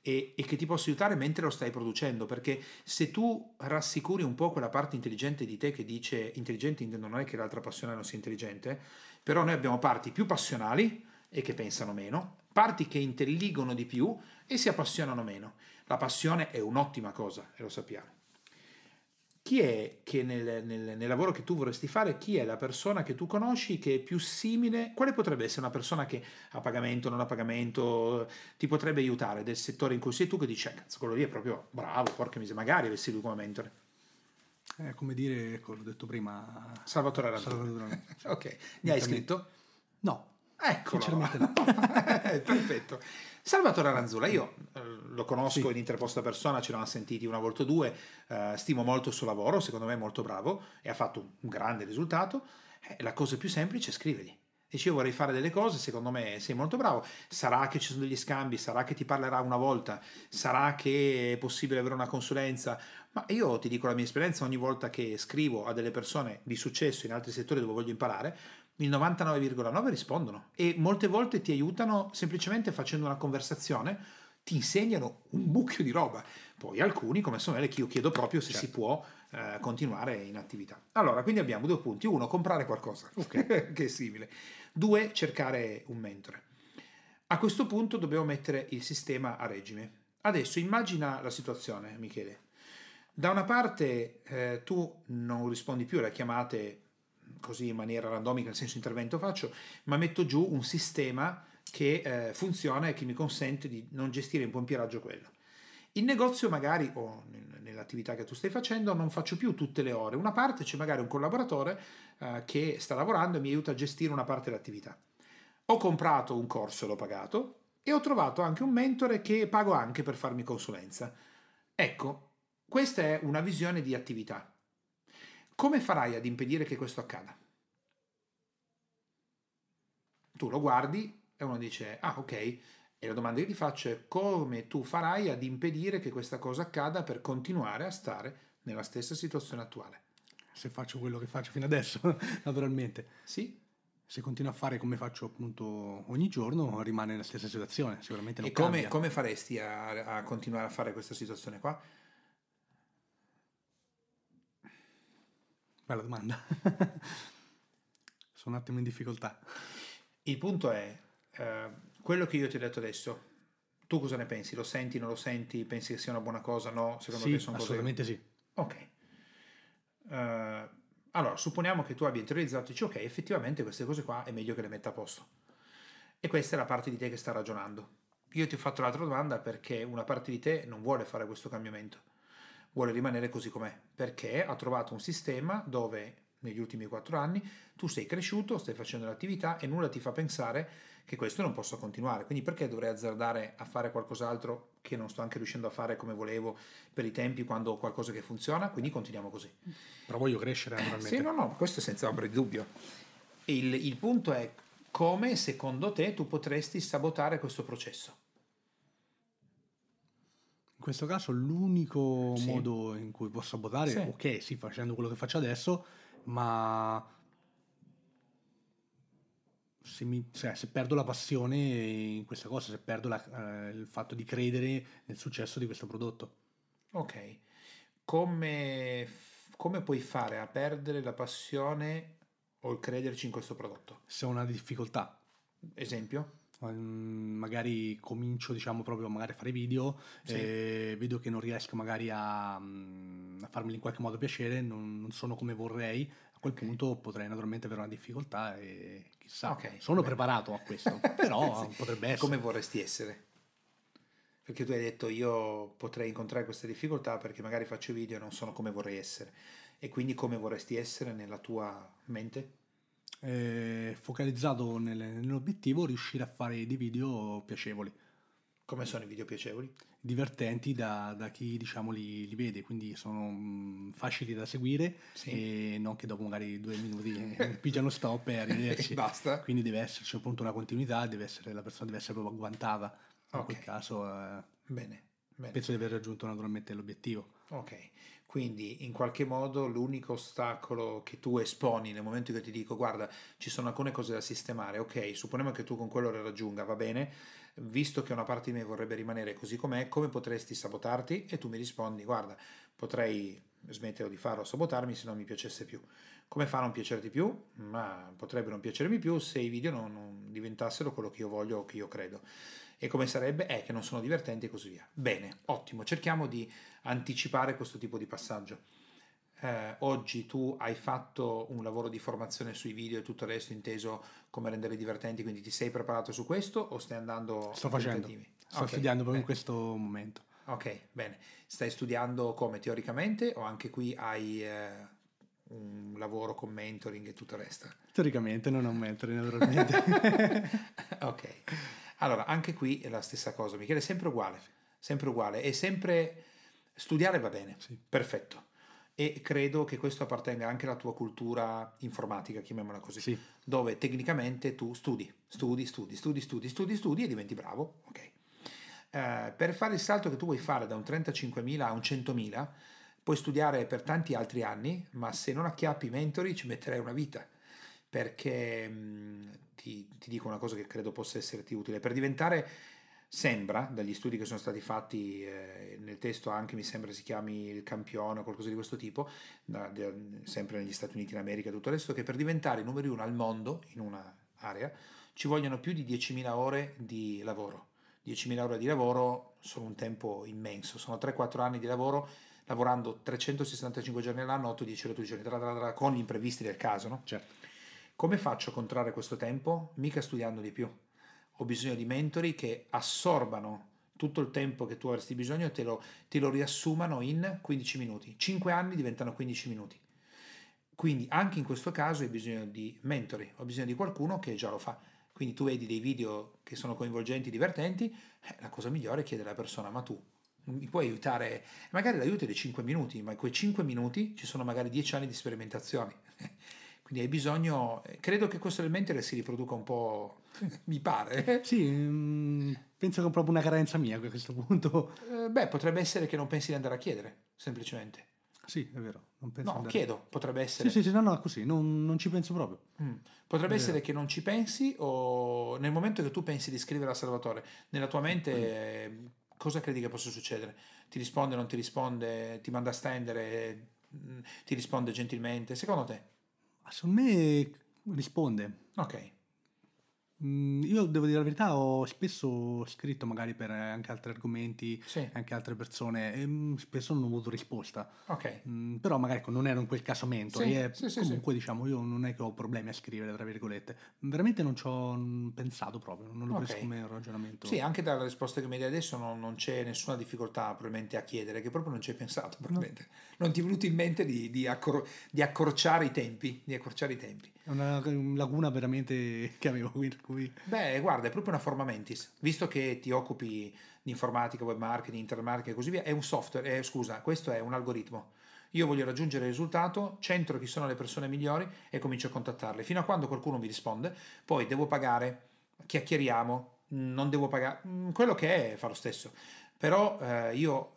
e, e, che ti possa aiutare mentre lo stai producendo, perché se tu rassicuri un po' quella parte intelligente di te che dice intelligente non è che l'altra passione non sia intelligente, però noi abbiamo parti più passionali e che pensano meno, parti che intelligono di più e si appassionano meno. La passione è un'ottima cosa e lo sappiamo. Chi è che nel, nel, nel, lavoro che tu vorresti fare, chi è la persona che tu conosci che è più simile? Quale potrebbe essere una persona che a pagamento, non a pagamento, ti potrebbe aiutare del settore in cui sei tu che dice, eh, cazzo, quello lì è proprio bravo, porca miseria, magari avessi lui come mentore. Eh, come dire, ecco, l'ho detto prima. Salvatore Aranzulla. Salvatore ok, ne hai scritto? No. Eccolo. Sinceramente no. Perfetto. Salvatore Aranzulla, io eh, lo conosco sì. in interposta persona, ci eravamo sentiti una volta o due, eh, stimo molto il suo lavoro, secondo me è molto bravo e ha fatto un, grande risultato. Eh, la cosa più semplice è scrivergli. Dice io vorrei fare delle cose, secondo me sei molto bravo, sarà che ci sono degli scambi, sarà che ti parlerà una volta, sarà che è possibile avere una consulenza, ma io ti dico la mia esperienza, ogni volta che scrivo a delle persone di successo in altri settori dove voglio imparare, il 99,9 rispondono e molte volte ti aiutano semplicemente facendo una conversazione, ti insegnano un mucchio di roba. Poi alcuni, come sono le che io chiedo proprio se certo. si può eh, continuare in attività. Allora, quindi abbiamo due punti. Uno, comprare qualcosa, okay. che è simile. Due, cercare un mentore. A questo punto dobbiamo mettere il sistema a regime. Adesso immagina la situazione, Michele. Da una parte eh, tu non rispondi più alle chiamate così in maniera randomica, nel senso intervento faccio, ma metto giù un sistema che eh, funziona e che mi consente di non gestire in pompieraggio quello. In negozio magari o nell'attività che tu stai facendo non faccio più tutte le ore, una parte c'è magari un collaboratore eh, che sta lavorando e mi aiuta a gestire una parte dell'attività. Ho comprato un corso e l'ho pagato e ho trovato anche un mentore che pago anche per farmi consulenza. Ecco, questa è una visione di attività. Come farai ad impedire che questo accada? Tu lo guardi e uno dice, ah ok, e la domanda che ti faccio è come tu farai ad impedire che questa cosa accada per continuare a stare nella stessa situazione attuale. Se faccio quello che faccio fino adesso, naturalmente. Sì. Se continuo a fare come faccio appunto ogni giorno, rimane nella stessa situazione, sicuramente non e come, come faresti a, a continuare a fare questa situazione qua? Bella domanda. Sono un attimo in difficoltà. Il punto è, eh, quello che io ti ho detto adesso, tu cosa ne pensi? Lo senti, non lo senti? Pensi che sia una buona cosa? No? Secondo sì, te sono assolutamente cose... sì. Ok. Eh, allora, supponiamo che tu abbia interiorizzato e dici, ok, effettivamente queste cose qua è meglio che le metta a posto. E questa è la parte di te che sta ragionando. Io ti ho fatto l'altra domanda perché una parte di te non vuole fare questo cambiamento, vuole rimanere così com'è, perché ha trovato un sistema dove negli ultimi quattro anni tu sei cresciuto, stai facendo l'attività e nulla ti fa pensare che questo non possa continuare. Quindi perché dovrei azzardare a fare qualcos'altro che non sto anche riuscendo a fare come volevo per i tempi quando ho qualcosa che funziona? Quindi continuiamo così. Però voglio crescere naturalmente. Sì, no, no, questo è senza ombra di dubbio. Il, il punto è come secondo te tu potresti sabotare questo processo. In questo caso l'unico Sì. modo in cui posso sabotare, Sì. ok, sì, facendo quello che faccio adesso, ma se, mi- cioè, se perdo la passione in questa cosa, se perdo la- eh, il fatto di credere nel successo di questo prodotto. Ok, come, come puoi fare a perdere la passione o il crederci in questo prodotto? Se ho una difficoltà, Esempio? Mm, magari comincio diciamo proprio magari a fare video Sì. e vedo che non riesco magari a, mm, a farmeli in qualche modo piacere non, non sono come vorrei a quel Ok. punto potrei naturalmente avere una difficoltà e chissà Ok, sono bene. preparato a questo però Sì. potrebbe essere Come vorresti essere? Perché tu hai detto io potrei incontrare queste difficoltà perché magari faccio video e non sono come vorrei essere. E quindi come vorresti essere nella tua mente? Eh, focalizzato nel- nell'obiettivo riuscire a fare dei video piacevoli Come sono i video piacevoli? divertenti da, da chi diciamo li, li vede quindi sono mm, facili da seguire Sì. e non che dopo magari due minuti eh, pigiano stop e arrivederci Basta. quindi deve esserci appunto una continuità deve essere, la persona deve essere proprio agguantata in Ok. quel caso eh, Bene, bene. penso di aver raggiunto naturalmente l'obiettivo Ok, quindi in qualche modo l'unico ostacolo che tu esponi nel momento in cui ti dico guarda ci sono alcune cose da sistemare, ok, supponiamo che tu con quello le raggiunga, va bene, visto che una parte di me vorrebbe rimanere così com'è, come potresti sabotarti? E tu mi rispondi guarda potrei smettere di farlo, sabotarmi se non mi piacesse più. Come fa a non piacerti più? Ma potrebbe non piacermi più se i video non, non diventassero quello che io voglio o che io credo. E come sarebbe? È che non sono divertenti e così via. Bene, ottimo, cerchiamo di anticipare questo tipo di passaggio. Eh, oggi tu hai fatto un lavoro di formazione sui video e tutto il resto inteso come renderli divertenti, quindi ti sei preparato su questo o stai andando sto facendo tentativi? sto Ok, studiando proprio in bene. questo momento Ok, bene. Stai studiando come teoricamente o anche qui hai eh, un lavoro con mentoring e tutto il resto? teoricamente non ho un mentore naturalmente ok, allora anche qui è la stessa cosa, Michele, è sempre uguale, sempre uguale, è sempre studiare va bene, Sì. perfetto. E credo che questo appartenga anche alla tua cultura informatica, chiamiamola così, sì dove tecnicamente tu studi, studi, studi, studi, studi, studi, studi e diventi bravo, ok. Eh, per fare il salto che tu vuoi fare da un 35.000 a un 100.000, puoi studiare per tanti altri anni, ma se non acchiappi i mentori ci metterai una vita perché mh, ti, ti dico una cosa che credo possa esserti utile. Per diventare, sembra, dagli studi che sono stati fatti eh, nel testo anche, mi sembra si chiami il campione o qualcosa di questo tipo, da- de- sempre negli Stati Uniti d'America e tutto il resto, che per diventare i numeri uno al mondo in una area ci vogliono più di 10.000 ore di lavoro. 10.000 ore di lavoro sono un tempo immenso, sono 3-4 anni di lavoro lavorando 365 giorni all'anno, 8-10 ore tutti i giorni, tra- tra- tra- con gli imprevisti del caso, no? certo Come faccio a contrarre questo tempo? Mica studiando di più. Ho bisogno di mentori che assorbano tutto il tempo che tu avresti bisogno e te lo, te lo riassumano in 15 minuti. 5 anni diventano 15 minuti. Quindi anche in questo caso hai bisogno di mentori, ho bisogno di qualcuno che già lo fa. Quindi tu vedi dei video che sono coinvolgenti, divertenti, eh, la cosa migliore è chiedere alla persona, ma tu mi puoi aiutare, magari l'aiuto è di 5 minuti, ma in quei 5 minuti ci sono magari 10 anni di sperimentazioni. Quindi hai bisogno, credo che questo elemento si riproduca un po', mi pare. Sì, mm, penso che è proprio una carenza mia a questo punto. Eh, beh, potrebbe essere che non pensi di andare a chiedere, semplicemente. Sì, è vero. Non penso no, andare... chiedo, potrebbe essere. Sì, sì, sì, no, no, così, non, non ci penso proprio. Mm. Potrebbe è essere vero. che non ci pensi o nel momento che tu pensi di scrivere a Salvatore, nella tua mente mm. cosa credi che possa succedere? Ti risponde, non ti risponde, ti manda a stendere, mm, ti risponde gentilmente? Secondo te? Secondo me risponde. Ok. Mm, io devo dire la verità, ho spesso scritto magari per anche altri argomenti, sì. anche altre persone, e mm, spesso non ho avuto risposta. Ok. Mm, però magari ecco, non ero in quel caso mento. Sì, e sì, comunque diciamo, io non è che ho problemi a scrivere, tra virgolette. Veramente non ci ho pensato proprio, non l'ho okay. preso come ragionamento. Sì, anche dalla risposta che mi dai adesso non, non, c'è nessuna difficoltà probabilmente a chiedere, che proprio non ci hai pensato, probabilmente. No. Non ti è venuto in mente di, di, accor- di accorciare i tempi, di accorciare i tempi. È una laguna veramente che avevo qui. Cui... Beh, guarda, è proprio una forma mentis. Visto che ti occupi di informatica, web marketing, internet marketing e così via, è un software, eh, scusa, questo è un algoritmo. Io voglio raggiungere il risultato, centro chi sono le persone migliori e comincio a contattarle. Fino a quando qualcuno mi risponde, poi devo pagare, chiacchieriamo, non devo pagare, mm, quello che è fa lo stesso. Però eh, io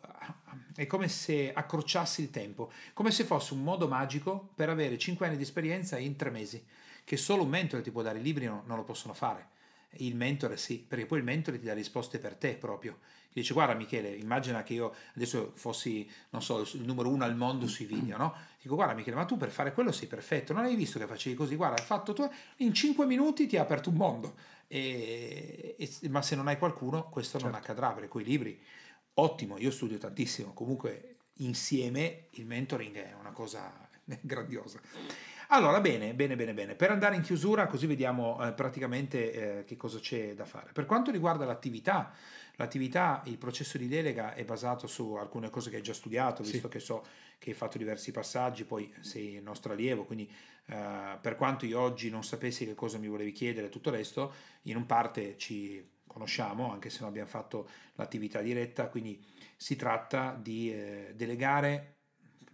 è come se accorciassi il tempo, come se fosse un modo magico per avere 5 anni di esperienza in 3 mesi, che solo un mentore ti può dare, i libri no, non lo possono fare. Il mentore sì, perché poi il mentore ti dà risposte per te proprio. Ti dice guarda Michele, immagina che io adesso fossi, non so, il numero uno al mondo sui video, no? Dico guarda Michele, ma tu per fare quello sei perfetto, non hai visto che facevi così? Guarda, hai fatto tu, in 5 minuti ti ha aperto un mondo. E, e, ma se non hai qualcuno, questo certo. non accadrà, perché quei libri ottimo, io studio tantissimo, comunque insieme il mentoring è una cosa grandiosa. Allora, bene, bene, bene, bene. Per andare in chiusura, così vediamo eh, praticamente eh, che cosa c'è da fare. Per quanto riguarda l'attività, l'attività, il processo di delega è basato su alcune cose che hai già studiato, visto sì. che so che hai fatto diversi passaggi, poi sei il nostro allievo, quindi eh, per quanto io oggi non sapessi che cosa mi volevi chiedere e tutto il resto, in un parte ci conosciamo, anche se non abbiamo fatto l'attività diretta, quindi si tratta di eh, delegare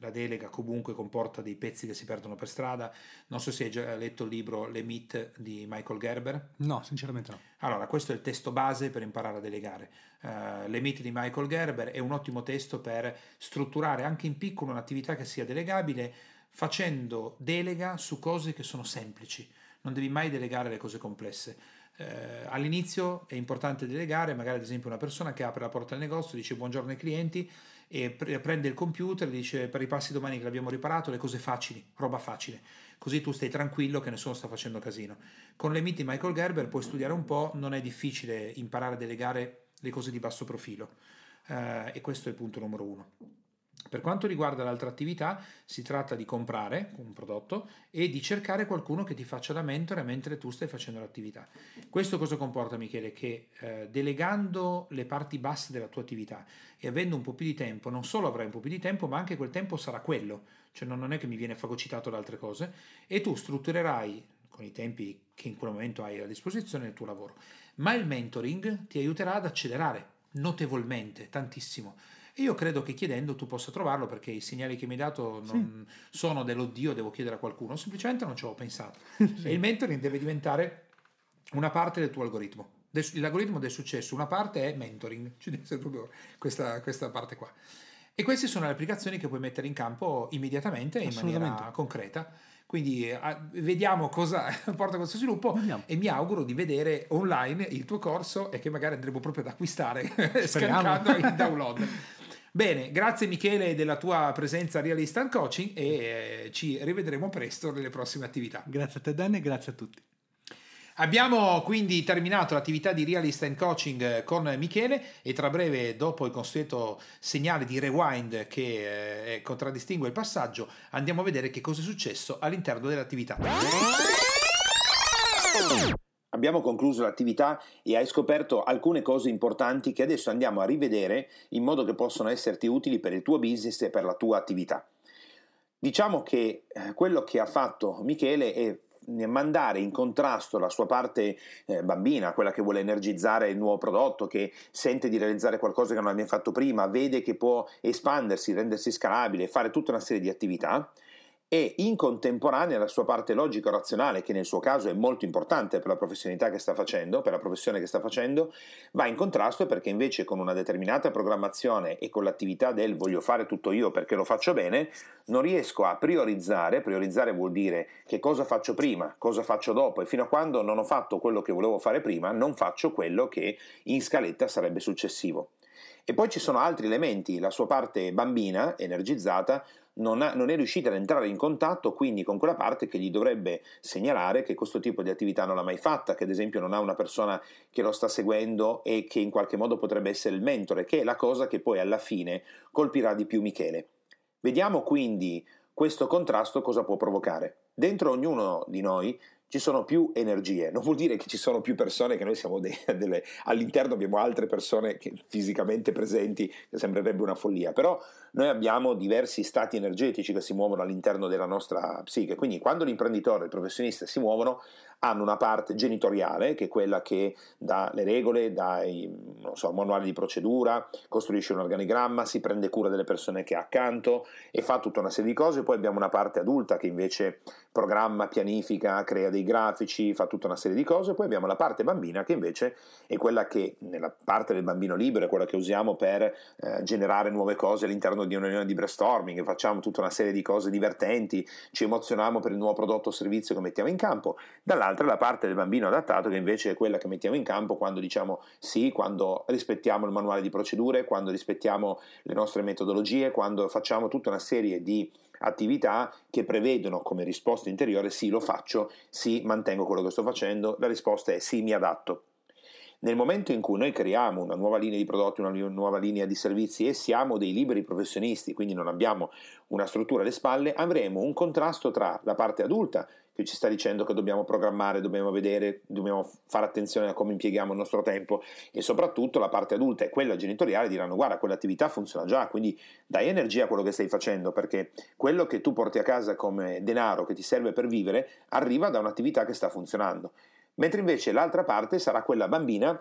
la delega comunque comporta dei pezzi che si perdono per strada. Non so se hai già letto il libro Le Meet di Michael Gerber. No, sinceramente no. Allora, questo è il testo base per imparare a delegare. Uh, Le Meet di Michael Gerber è un ottimo testo per strutturare anche in piccolo un'attività che sia delegabile facendo delega su cose che sono semplici. Non devi mai delegare le cose complesse eh, all'inizio è importante delegare, magari ad esempio una persona che apre la porta del negozio, dice buongiorno ai clienti e pre- prende il computer e dice per i passi domani che l'abbiamo riparato, le cose facili, roba facile. Così tu stai tranquillo che nessuno sta facendo casino. Con le meet di Michael Gerber puoi studiare un po', non è difficile imparare a delegare le cose di basso profilo. Eh, e questo è il punto numero uno. Per quanto riguarda l'altra attività, si tratta di comprare un prodotto e di cercare qualcuno che ti faccia da mentore mentre tu stai facendo l'attività. Questo cosa comporta, Michele? Che eh, delegando le parti basse della tua attività e avendo un po' più di tempo, non solo avrai un po' più di tempo, ma anche quel tempo sarà quello, cioè non è che mi viene fagocitato da altre cose, e tu strutturerai con i tempi che in quel momento hai a disposizione il tuo lavoro. Ma il mentoring ti aiuterà ad accelerare notevolmente, tantissimo io credo che chiedendo tu possa trovarlo perché i segnali che mi hai dato non sì. sono dell'oddio, devo chiedere a qualcuno, semplicemente non ci ho pensato. sì. E il mentoring deve diventare una parte del tuo algoritmo. L'algoritmo del successo, una parte è mentoring, ci deve essere proprio questa, questa parte qua. E queste sono le applicazioni che puoi mettere in campo immediatamente in maniera concreta. Quindi eh, vediamo cosa porta questo sviluppo vediamo. e mi auguro di vedere online il tuo corso e che magari andremo proprio ad acquistare scaricando il download. Bene, grazie Michele della tua presenza a Real Instant Coaching e eh, ci rivedremo presto nelle prossime attività. Grazie a te Dan e grazie a tutti. Abbiamo quindi terminato l'attività di Realist and Coaching eh, con Michele e tra breve, dopo il consueto segnale di rewind che eh, contraddistingue il passaggio, andiamo a vedere che cosa è successo all'interno dell'attività. Abbiamo concluso l'attività e hai scoperto alcune cose importanti che adesso andiamo a rivedere in modo che possano esserti utili per il tuo business e per la tua attività. Diciamo che eh, quello che ha fatto Michele è mandare in contrasto la sua parte eh, bambina, quella che vuole energizzare il nuovo prodotto, che sente di realizzare qualcosa che non abbiamo fatto prima, vede che può espandersi, rendersi scalabile, fare tutta una serie di attività e in contemporanea la sua parte logico-razionale, che nel suo caso è molto importante per la professionalità che sta facendo, per la professione che sta facendo, va in contrasto perché invece con una determinata programmazione e con l'attività del voglio fare tutto io perché lo faccio bene, non riesco a priorizzare, priorizzare vuol dire che cosa faccio prima, cosa faccio dopo e fino a quando non ho fatto quello che volevo fare prima, non faccio quello che in scaletta sarebbe successivo. E poi ci sono altri elementi, la sua parte bambina, energizzata, non, ha, non, è riuscita ad entrare in contatto quindi con quella parte che gli dovrebbe segnalare che questo tipo di attività non l'ha mai fatta, che ad esempio non ha una persona che lo sta seguendo e che in qualche modo potrebbe essere il mentore, che è la cosa che poi alla fine colpirà di più Michele. Vediamo quindi questo contrasto cosa può provocare. Dentro ognuno di noi ci sono più energie, non vuol dire che ci sono più persone, che noi siamo de- delle, all'interno abbiamo altre persone che, fisicamente presenti, che sembrerebbe una follia, però noi abbiamo diversi stati energetici che si muovono all'interno della nostra psiche, quindi quando l'imprenditore il professionista si muovono hanno una parte genitoriale, che è quella che dà le regole, dà i so, manuali di procedura, costruisce un organigramma, si prende cura delle persone che ha accanto e fa tutta una serie di cose, poi abbiamo una parte adulta che invece programma, pianifica, crea dei grafici, fa tutta una serie di cose, poi abbiamo la parte bambina che invece è quella che nella parte del bambino libero è quella che usiamo per eh, generare nuove cose all'interno di un'unione di brainstorming, facciamo tutta una serie di cose divertenti, ci emozioniamo per il nuovo prodotto o servizio che mettiamo in campo, dall'altra la parte del bambino adattato che invece è quella che mettiamo in campo quando diciamo sì, quando rispettiamo il manuale di procedure, quando rispettiamo le nostre metodologie, quando facciamo tutta una serie di attività che prevedono come risposta interiore sì lo faccio, sì mantengo quello che sto facendo, la risposta è sì mi adatto. Nel momento in cui noi creiamo una nuova linea di prodotti, una nuova linea di servizi e siamo dei liberi professionisti, quindi non abbiamo una struttura alle spalle, avremo un contrasto tra la parte adulta che ci sta dicendo che dobbiamo programmare, dobbiamo vedere, dobbiamo fare attenzione a come impieghiamo il nostro tempo e soprattutto la parte adulta e quella genitoriale diranno guarda quell'attività funziona già, quindi dai energia a quello che stai facendo perché quello che tu porti a casa come denaro che ti serve per vivere arriva da un'attività che sta funzionando. Mentre invece l'altra parte sarà quella bambina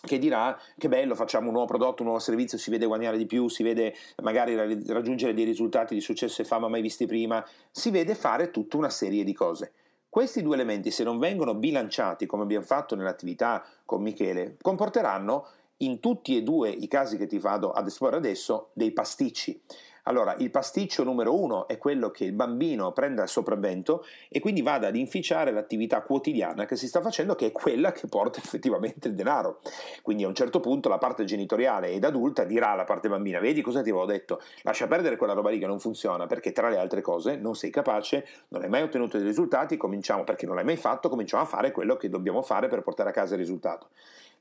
che dirà che bello, facciamo un nuovo prodotto, un nuovo servizio, si vede guadagnare di più, si vede magari raggiungere dei risultati di successo e fama mai visti prima, si vede fare tutta una serie di cose. Questi due elementi, se non vengono bilanciati come abbiamo fatto nell'attività con Michele, comporteranno in tutti e due i casi che ti vado ad esporre adesso dei pasticci. Allora, il pasticcio numero uno è quello che il bambino prenda il sopravvento e quindi vada ad inficiare l'attività quotidiana che si sta facendo, che è quella che porta effettivamente il denaro. Quindi a un certo punto la parte genitoriale ed adulta dirà alla parte bambina: Vedi cosa ti avevo detto? Lascia perdere quella roba lì che non funziona perché tra le altre cose non sei capace, non hai mai ottenuto dei risultati, cominciamo perché non l'hai mai fatto, cominciamo a fare quello che dobbiamo fare per portare a casa il risultato.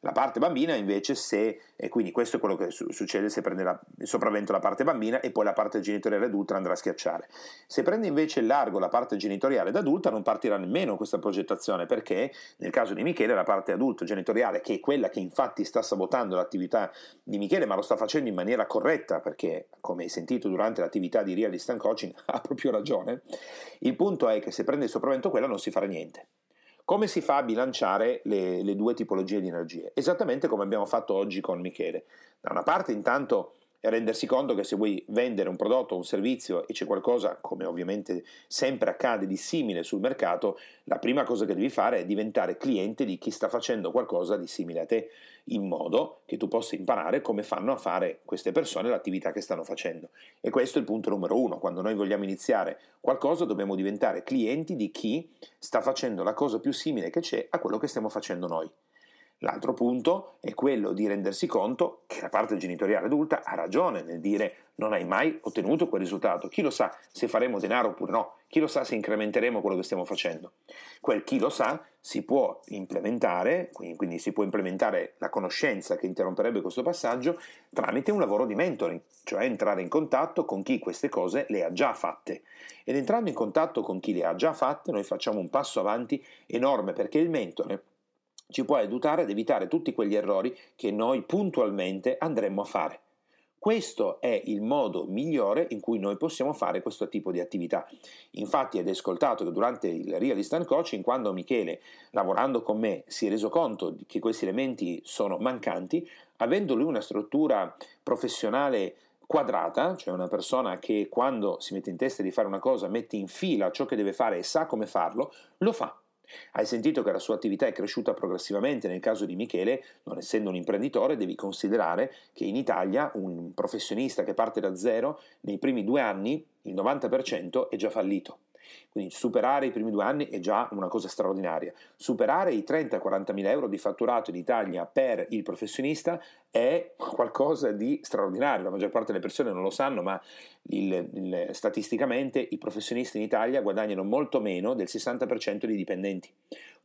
La parte bambina invece se, e quindi questo è quello che succede se prende la, il sopravvento la parte bambina e poi la parte genitoriale adulta andrà a schiacciare. Se prende invece il largo la parte genitoriale ed adulta non partirà nemmeno questa progettazione perché nel caso di Michele la parte adulto genitoriale che è quella che infatti sta sabotando l'attività di Michele ma lo sta facendo in maniera corretta perché come hai sentito durante l'attività di Real Instant Coaching ha proprio ragione, il punto è che se prende il sopravvento quella non si farà niente. Come si fa a bilanciare le, le due tipologie di energie? Esattamente come abbiamo fatto oggi con Michele. Da una parte intanto rendersi conto che se vuoi vendere un prodotto o un servizio e c'è qualcosa, come ovviamente sempre accade, di simile sul mercato, la prima cosa che devi fare è diventare cliente di chi sta facendo qualcosa di simile a te, in modo che tu possa imparare come fanno a fare queste persone l'attività che stanno facendo. E questo è il punto numero uno. Quando noi vogliamo iniziare qualcosa dobbiamo diventare clienti di chi sta facendo la cosa più simile che c'è a quello che stiamo facendo noi. L'altro punto è quello di rendersi conto che la parte genitoriale adulta ha ragione nel dire non hai mai ottenuto quel risultato. Chi lo sa se faremo denaro oppure no? Chi lo sa se incrementeremo quello che stiamo facendo? Quel chi lo sa si può implementare, quindi si può implementare la conoscenza che interromperebbe questo passaggio tramite un lavoro di mentoring, cioè entrare in contatto con chi queste cose le ha già fatte. Ed entrando in contatto con chi le ha già fatte noi facciamo un passo avanti enorme perché il mentore ci può aiutare ad evitare tutti quegli errori che noi puntualmente andremmo a fare. Questo è il modo migliore in cui noi possiamo fare questo tipo di attività. Infatti, ed ascoltato che durante il Real Instant Coaching, quando Michele, lavorando con me, si è reso conto che questi elementi sono mancanti, avendo lui una struttura professionale quadrata, cioè una persona che quando si mette in testa di fare una cosa mette in fila ciò che deve fare e sa come farlo, lo fa. Hai sentito che la sua attività è cresciuta progressivamente, nel caso di Michele, non essendo un imprenditore, devi considerare che in Italia un professionista che parte da zero, nei primi due anni il 90% è già fallito. Quindi superare i primi due anni è già una cosa straordinaria. Superare i 30-40 mila euro di fatturato in Italia per il professionista è qualcosa di straordinario. La maggior parte delle persone non lo sanno, ma il, il, statisticamente i professionisti in Italia guadagnano molto meno del 60% dei dipendenti.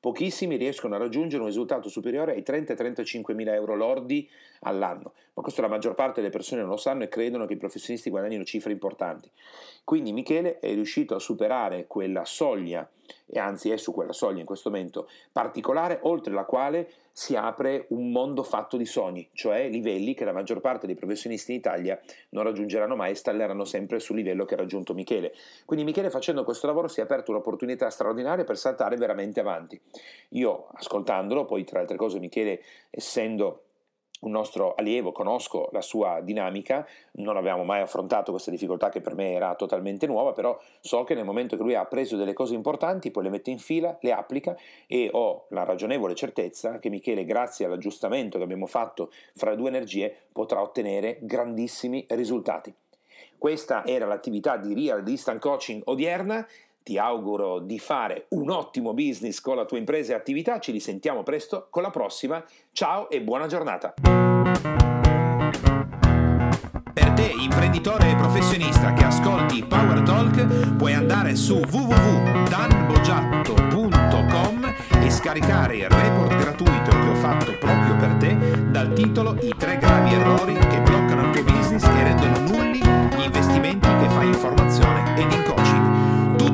Pochissimi riescono a raggiungere un risultato superiore ai 30-35 mila euro lordi all'anno, ma questo la maggior parte delle persone non lo sanno e credono che i professionisti guadagnino cifre importanti. Quindi Michele è riuscito a superare quella soglia, e anzi è su quella soglia in questo momento particolare, oltre la quale si apre un mondo fatto di sogni, cioè livelli che la maggior parte dei professionisti in Italia non raggiungeranno mai e stalleranno sempre sul livello che ha raggiunto Michele. Quindi Michele facendo questo lavoro si è aperto un'opportunità straordinaria per saltare veramente avanti. Io ascoltandolo, poi tra altre cose Michele essendo un nostro allievo, conosco la sua dinamica, non avevamo mai affrontato questa difficoltà che per me era totalmente nuova, però so che nel momento che lui ha preso delle cose importanti, poi le mette in fila, le applica e ho la ragionevole certezza che Michele, grazie all'aggiustamento che abbiamo fatto fra le due energie, potrà ottenere grandissimi risultati. Questa era l'attività di Real Distant Coaching odierna ti auguro di fare un ottimo business con la tua impresa e attività. Ci risentiamo presto con la prossima. Ciao e buona giornata. Per te, imprenditore e professionista che ascolti Power Talk, puoi andare su www.danbogiatto.com e scaricare il report gratuito che ho fatto proprio per te dal titolo I tre gravi errori che bloccano il tuo business e rendono nulli gli investimenti che fai in formazione ed in coaching